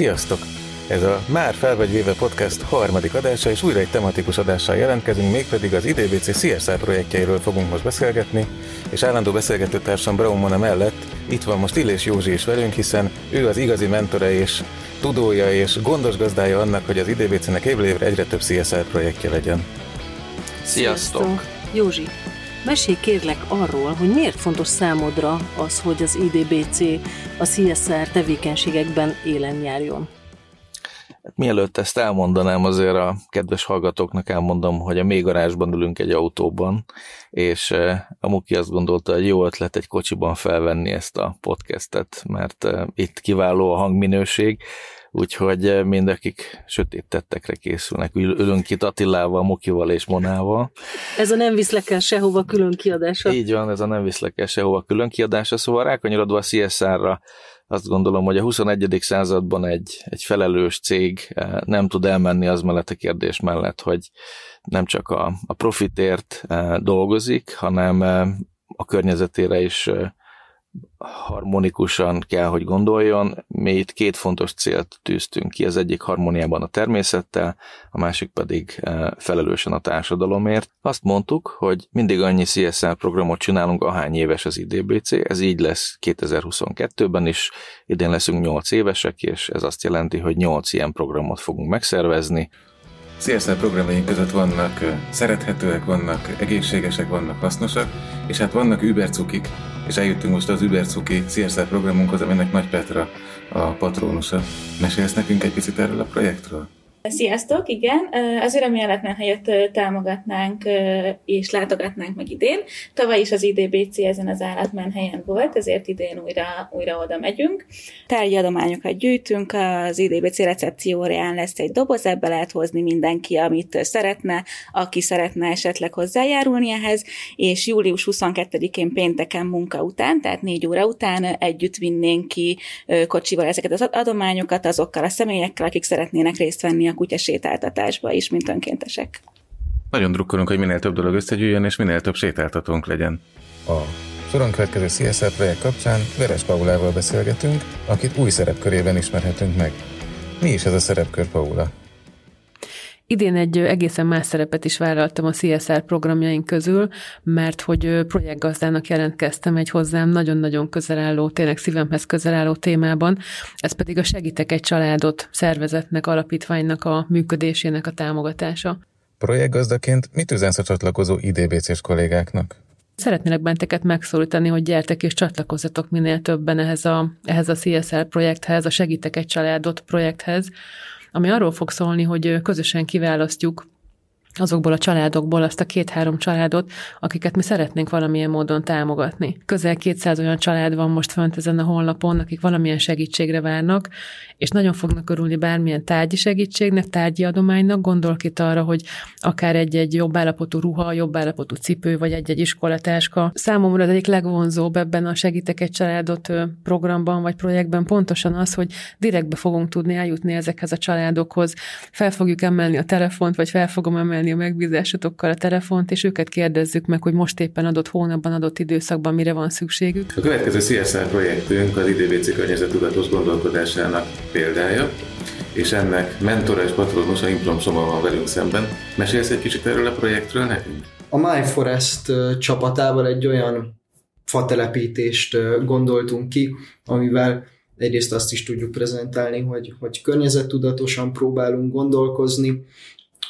Sziasztok! Ez a Már fel vagy véve podcast harmadik adása, és újra egy tematikus adással jelentkezünk, mégpedig az IDBC CSR projektjeiről fogunk most beszélgetni, és állandó beszélgetőtársam Braun Mona mellett itt van most Illés Józsi is velünk, hiszen ő az igazi mentora és tudója és gondos gazdája annak, hogy az IDBC-nek évről évre egyre több CSR projektje legyen. Sziasztok! Sziasztok. Józsi, mesélj kérlek arról, hogy miért fontos számodra az, hogy az IDBC a CSR tevékenységekben élen járjon. Hát mielőtt ezt elmondanám, azért a kedves hallgatóknak elmondom, hogy a mélygarázsban ülünk egy autóban, és eh, a Muki azt gondolta, hogy jó ötlet egy kocsiban felvenni ezt a podcastet, mert eh, itt kiváló a hangminőség, úgyhogy eh, mindakik sötét tettekre készülnek. Ülünk itt Attilával, Mokival és Monával. Ez a nem viszlek el sehova külön kiadása. Így van, ez a nem viszlek el sehova külön kiadása, szóval rákanyarodva a CSR-ra azt gondolom, hogy a 21. században egy, egy felelős cég eh, nem tud elmenni az mellett a kérdés mellett, hogy nem csak a, a profitért eh, dolgozik, hanem eh, a környezetére is harmonikusan kell, hogy gondoljon. Mi itt két fontos célt tűztünk ki, az egyik harmóniában a természettel, a másik pedig eh, felelősen a társadalomért. Azt mondtuk, hogy mindig annyi CSR programot csinálunk, ahány éves az IDBC, ez így lesz 2022-ben is, idén leszünk 8 évesek, és ez azt jelenti, hogy 8 ilyen programot fogunk megszervezni, CSR programjaink között vannak szerethetőek, vannak egészségesek, vannak hasznosak, és hát vannak übercukik, és eljöttünk most az übercuki CSR programunkhoz, aminek Nagy Petra a patronusa. Mesélsz nekünk egy picit erről a projektről? Sziasztok, igen. Az örömjeletlen helyett támogatnánk és látogatnánk meg idén. Tavaly is az IDBC ezen az állatmenhelyen volt, ezért idén újra, újra oda megyünk. Tárgyi adományokat gyűjtünk, az IDBC recepcióján lesz egy doboz, ebbe lehet hozni mindenki, amit szeretne, aki szeretne esetleg hozzájárulni ehhez, és július 22-én pénteken munka után, tehát négy óra után együtt vinnénk ki kocsival ezeket az adományokat azokkal a személyekkel, akik szeretnének részt venni a kutyasétáltatásba is, mint önkéntesek. Nagyon drukkolunk, hogy minél több dolog összegyűjjön, és minél több sétáltatónk legyen. A soron következő CSR projekt kapcsán Veres Paulával beszélgetünk, akit új szerepkörében ismerhetünk meg. Mi is ez a szerepkör, Paula? Idén egy egészen más szerepet is vállaltam a CSR programjaink közül, mert hogy projektgazdának jelentkeztem egy hozzám nagyon-nagyon közel álló, tényleg szívemhez közel álló témában, ez pedig a Segítek egy családot szervezetnek, alapítványnak a működésének a támogatása. Projektgazdaként mit üzensz a csatlakozó IDBC-s kollégáknak? Szeretnélek benteket megszólítani, hogy gyertek és csatlakozzatok minél többen ehhez a, ehhez a CSR projekthez, a Segítek egy családot projekthez, ami arról fog szólni, hogy közösen kiválasztjuk azokból a családokból azt a két-három családot, akiket mi szeretnénk valamilyen módon támogatni. Közel 200 olyan család van most fönt ezen a honlapon, akik valamilyen segítségre várnak, és nagyon fognak örülni bármilyen tárgyi segítségnek, tárgyi adománynak. Gondolok itt arra, hogy akár egy-egy jobb állapotú ruha, jobb állapotú cipő, vagy egy-egy iskolatáska. Számomra az egyik legvonzóbb ebben a Segítek egy családot programban vagy projektben pontosan az, hogy direktbe fogunk tudni eljutni ezekhez a családokhoz. Fel fogjuk emelni a telefont, vagy fel fogom emelni emelni a megbízásotokkal a telefont, és őket kérdezzük meg, hogy most éppen adott hónapban, adott időszakban mire van szükségük. A következő CSR projektünk az IDBC környezetudatos gondolkodásának példája, és ennek mentora és patronusa Improm Soma van velünk szemben. Mesélsz egy kicsit erről a projektről nekünk? A MyForest csapatával egy olyan fatelepítést gondoltunk ki, amivel egyrészt azt is tudjuk prezentálni, hogy, hogy környezettudatosan próbálunk gondolkozni,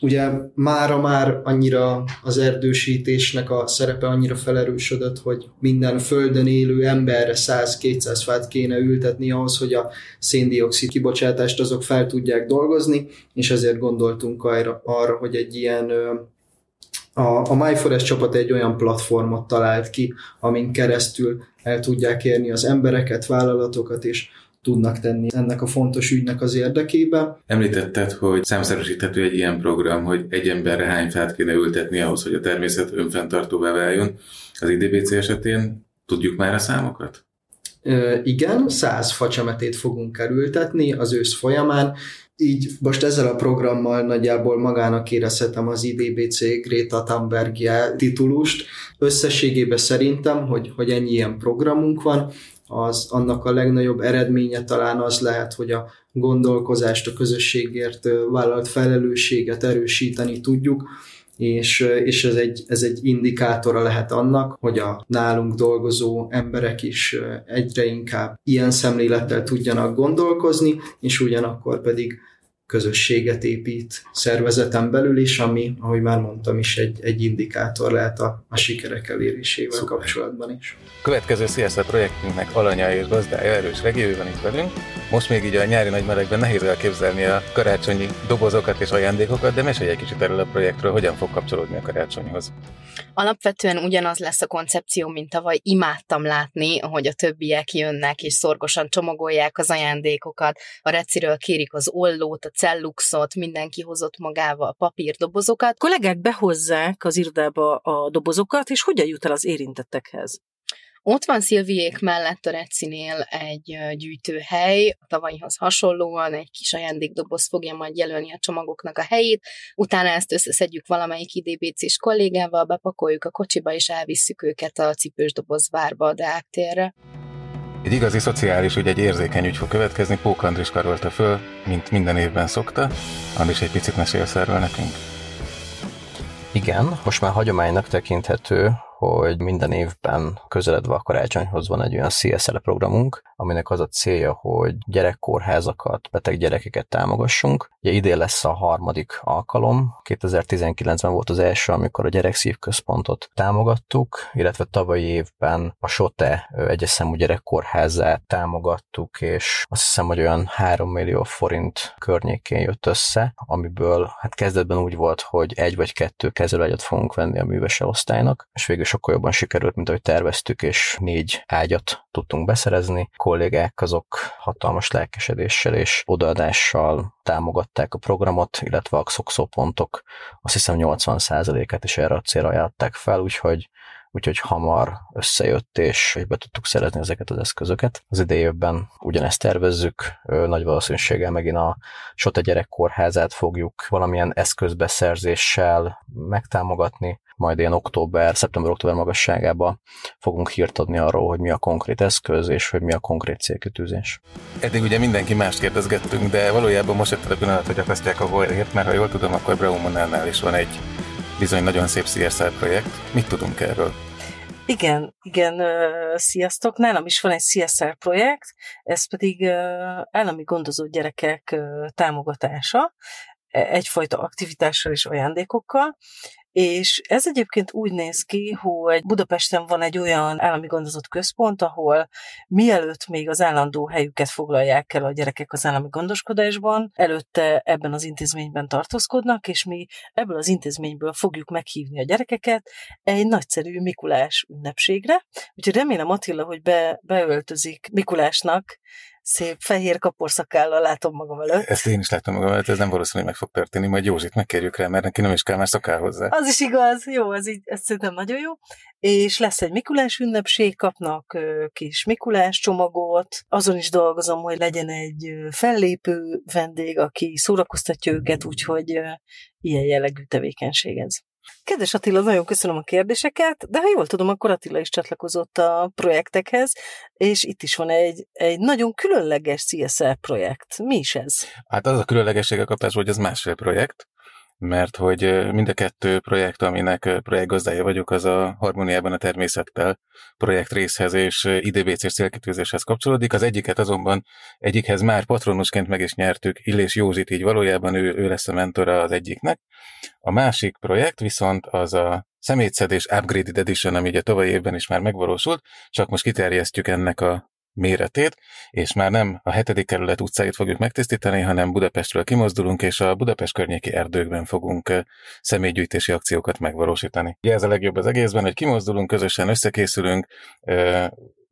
Ugye mára már annyira az erdősítésnek a szerepe annyira felerősödött, hogy minden földön élő emberre 100-200 fát kéne ültetni ahhoz, hogy a széndiokszid kibocsátást azok fel tudják dolgozni, és ezért gondoltunk arra, arra hogy egy ilyen a, a MyForest csapat egy olyan platformot talált ki, amin keresztül el tudják érni az embereket, vállalatokat, és tudnak tenni ennek a fontos ügynek az érdekébe. Említetted, hogy számszerűsíthető egy ilyen program, hogy egy emberre hány fát kéne ültetni ahhoz, hogy a természet önfenntartóvá váljon. Az IDBC esetén tudjuk már a számokat? Ö, igen, száz facsemetét fogunk elültetni az ősz folyamán, így most ezzel a programmal nagyjából magának érezhetem az IDBC Greta Thunberg titulust. Összességében szerintem, hogy, hogy ennyi ilyen programunk van, az annak a legnagyobb eredménye talán az lehet, hogy a gondolkozást, a közösségért vállalt felelősséget erősíteni tudjuk, és, és ez, egy, ez egy indikátora lehet annak, hogy a nálunk dolgozó emberek is egyre inkább ilyen szemlélettel tudjanak gondolkozni, és ugyanakkor pedig közösséget épít szervezeten belül is, ami, ahogy már mondtam is, egy, egy indikátor lehet a, a sikerek elérésével Szuper. kapcsolatban is. Következő CSR projektünknek alanya és gazdája erős regéő van itt velünk. Most még így a nyári nagy melegben nehéz elképzelni a karácsonyi dobozokat és ajándékokat, de mesélj egy kicsit erről a projektről, hogyan fog kapcsolódni a karácsonyhoz. Alapvetően ugyanaz lesz a koncepció, mint tavaly. Imádtam látni, hogy a többiek jönnek és szorgosan csomagolják az ajándékokat, a reciről kérik az ollót, a celluxot, mindenki hozott magával papírdobozokat. Kollégák behozzák az irodába a dobozokat, és hogyan jut el az érintettekhez? Ott van Szilviék mellett a Recinél egy gyűjtőhely, a tavalyihoz hasonlóan egy kis ajándékdoboz fogja majd jelölni a csomagoknak a helyét, utána ezt összeszedjük valamelyik IDBC-s kollégával, bepakoljuk a kocsiba, és elvisszük őket a cipős doboz várba a Deák térre. Egy igazi szociális ügy, egy érzékeny ügy fog következni, Pók Andris karolta föl, mint minden évben szokta. Andris, egy picit mesélsz erről nekünk? Igen, most már hagyománynak tekinthető, hogy minden évben közeledve a karácsonyhoz van egy olyan CSL programunk, aminek az a célja, hogy gyerekkórházakat, beteg gyerekeket támogassunk. Ugye idén lesz a harmadik alkalom, 2019-ben volt az első, amikor a gyerekszívközpontot támogattuk, illetve tavalyi évben a SOTE egyes számú gyerekkórházát támogattuk, és azt hiszem, hogy olyan 3 millió forint környékén jött össze, amiből hát kezdetben úgy volt, hogy egy vagy kettő kezelőegyet fogunk venni a művese osztálynak, és végül sokkal jobban sikerült, mint ahogy terveztük, és négy ágyat tudtunk beszerezni. A kollégák azok hatalmas lelkesedéssel és odaadással támogatták a programot, illetve a szokszópontok azt hiszem 80%-et is erre a célra ajánlották fel, úgyhogy úgyhogy hamar összejött, és be tudtuk szerezni ezeket az eszközöket. Az idejében ugyanezt tervezzük, nagy valószínűséggel megint a Sote gyerekkórházát fogjuk valamilyen eszközbeszerzéssel megtámogatni, majd ilyen október, szeptember-október magasságába fogunk hírt adni arról, hogy mi a konkrét eszköz, és hogy mi a konkrét célkitűzés. Eddig ugye mindenki mást kérdezgettünk, de valójában most jött a pillanat, hogy akasztják a Voyage-t, mert ha jól tudom, akkor Braumonánál is van egy bizony nagyon szép CSR projekt. Mit tudunk erről? Igen, igen, sziasztok! Nálam is van egy CSR projekt, ez pedig állami gondozott gyerekek támogatása, e, egyfajta aktivitással és ajándékokkal, és ez egyébként úgy néz ki, hogy Budapesten van egy olyan állami gondozott központ, ahol mielőtt még az állandó helyüket foglalják el a gyerekek az állami gondoskodásban, előtte ebben az intézményben tartózkodnak, és mi ebből az intézményből fogjuk meghívni a gyerekeket egy nagyszerű Mikulás ünnepségre. Úgyhogy remélem Attila, hogy be, beöltözik Mikulásnak, szép fehér kaporszakállal látom magam előtt. Ezt én is látom magam előtt, ez nem valószínű, hogy meg fog történni, majd Józsit megkérjük rá, mert neki nem is kell már szakál hozzá. Az is igaz, jó, az így, ez szerintem nagyon jó. És lesz egy Mikulás ünnepség, kapnak kis Mikulás csomagot, azon is dolgozom, hogy legyen egy fellépő vendég, aki szórakoztatja őket, úgyhogy ilyen jellegű tevékenység ez. Kedves Attila, nagyon köszönöm a kérdéseket, de ha jól tudom, akkor Attila is csatlakozott a projektekhez, és itt is van egy, egy nagyon különleges CSR projekt. Mi is ez? Hát az a különlegessége kapás, hogy ez másfél projekt, mert hogy mind a kettő projekt, aminek projektgazdája vagyok, az a Harmóniában a természettel projekt részhez és IDBC-s célkitűzéshez kapcsolódik. Az egyiket azonban egyikhez már patronusként meg is nyertük, Illés Józsit, így valójában ő, ő lesz a mentora az egyiknek. A másik projekt viszont az a szemétszedés Upgraded Edition, ami ugye tavaly évben is már megvalósult, csak most kiterjesztjük ennek a méretét, és már nem a hetedik kerület utcáit fogjuk megtisztítani, hanem Budapestről kimozdulunk, és a Budapest környéki erdőkben fogunk személygyűjtési akciókat megvalósítani. Ugye ez a legjobb az egészben, hogy kimozdulunk, közösen összekészülünk,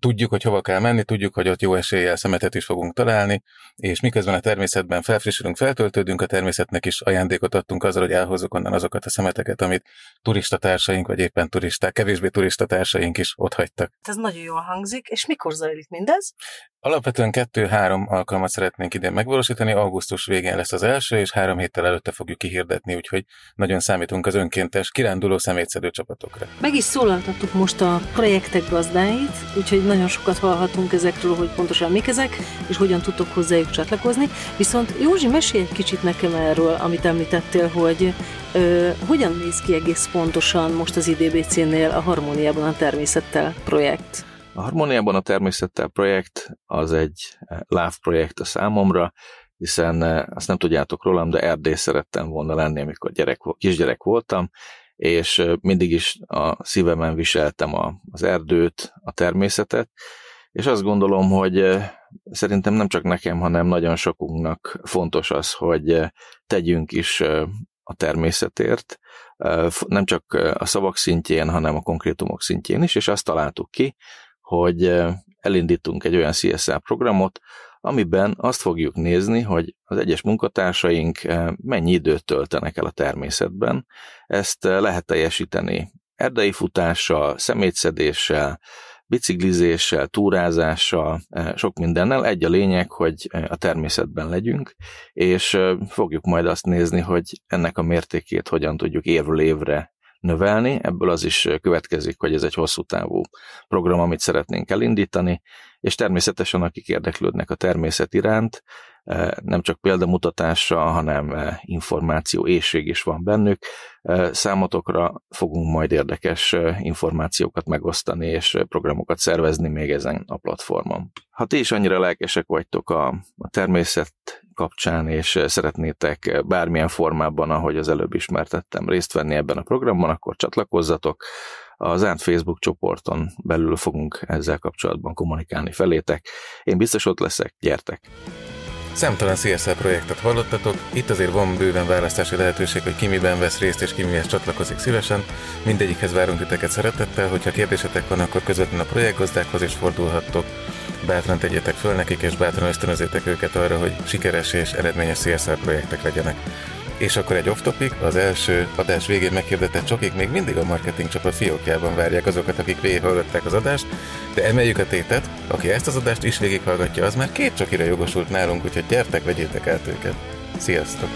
tudjuk, hogy hova kell menni, tudjuk, hogy ott jó eséllyel szemetet is fogunk találni, és miközben a természetben felfrissülünk, feltöltődünk, a természetnek is ajándékot adtunk azzal, hogy elhozzuk onnan azokat a szemeteket, amit turistatársaink, vagy éppen turisták, kevésbé turistatársaink is ott hagytak. Ez nagyon jól hangzik, és mikor zajlik mindez? Alapvetően kettő-három alkalmat szeretnénk idén megvalósítani, augusztus végén lesz az első, és három héttel előtte fogjuk kihirdetni, úgyhogy nagyon számítunk az önkéntes kiránduló szemétszedő csapatokra. Meg is szólaltattuk most a projektek gazdáit, úgyhogy nagyon sokat hallhatunk ezekről, hogy pontosan mik ezek, és hogyan tudtok hozzájuk csatlakozni. Viszont Józsi, mesélj egy kicsit nekem erről, amit említettél, hogy ö, hogyan néz ki egész pontosan most az IDBC-nél a Harmóniában a természettel projekt. A Harmóniában a természettel projekt az egy eh, láv projekt a számomra, hiszen eh, azt nem tudjátok rólam, de erdély szerettem volna lenni, amikor gyerek, kisgyerek voltam, és eh, mindig is a szívemen viseltem a, az erdőt, a természetet, és azt gondolom, hogy szerintem nem csak nekem, hanem nagyon sokunknak fontos az, hogy tegyünk is a természetért, nem csak a szavak szintjén, hanem a konkrétumok szintjén is, és azt találtuk ki, hogy elindítunk egy olyan CSR programot, amiben azt fogjuk nézni, hogy az egyes munkatársaink mennyi időt töltenek el a természetben. Ezt lehet teljesíteni erdei futással, szemétszedéssel, biciklizéssel, túrázással, sok mindennel. Egy a lényeg, hogy a természetben legyünk, és fogjuk majd azt nézni, hogy ennek a mértékét hogyan tudjuk évről évre növelni. Ebből az is következik, hogy ez egy hosszú távú program, amit szeretnénk elindítani, és természetesen akik érdeklődnek a természet iránt, nem csak példamutatása, hanem információ éjség is van bennük. Számotokra fogunk majd érdekes információkat megosztani, és programokat szervezni még ezen a platformon. Ha ti is annyira lelkesek vagytok a, a természet kapcsán, és szeretnétek bármilyen formában, ahogy az előbb ismertettem, részt venni ebben a programban, akkor csatlakozzatok. Az Ánt Facebook csoporton belül fogunk ezzel kapcsolatban kommunikálni felétek. Én biztos ott leszek, gyertek! Számtalan CSR projektet hallottatok, itt azért van bőven választási lehetőség, hogy ki miben vesz részt és ki mihez csatlakozik szívesen. Mindegyikhez várunk titeket szeretettel, hogyha kérdésetek van, akkor közvetlenül a projektgazdákhoz is fordulhattok. Bátran tegyetek föl nekik, és bátran ösztönözzétek őket arra, hogy sikeres és eredményes CSR projektek legyenek. És akkor egy off-topic, az első adás végén meghirdetett csokik még mindig a marketing csapat fiókjában várják azokat, akik végighallgatták az adást, de emeljük a tétet, aki ezt az adást is végighallgatja, az már két csokira jogosult nálunk, úgyhogy gyertek, vegyétek át őket. Sziasztok!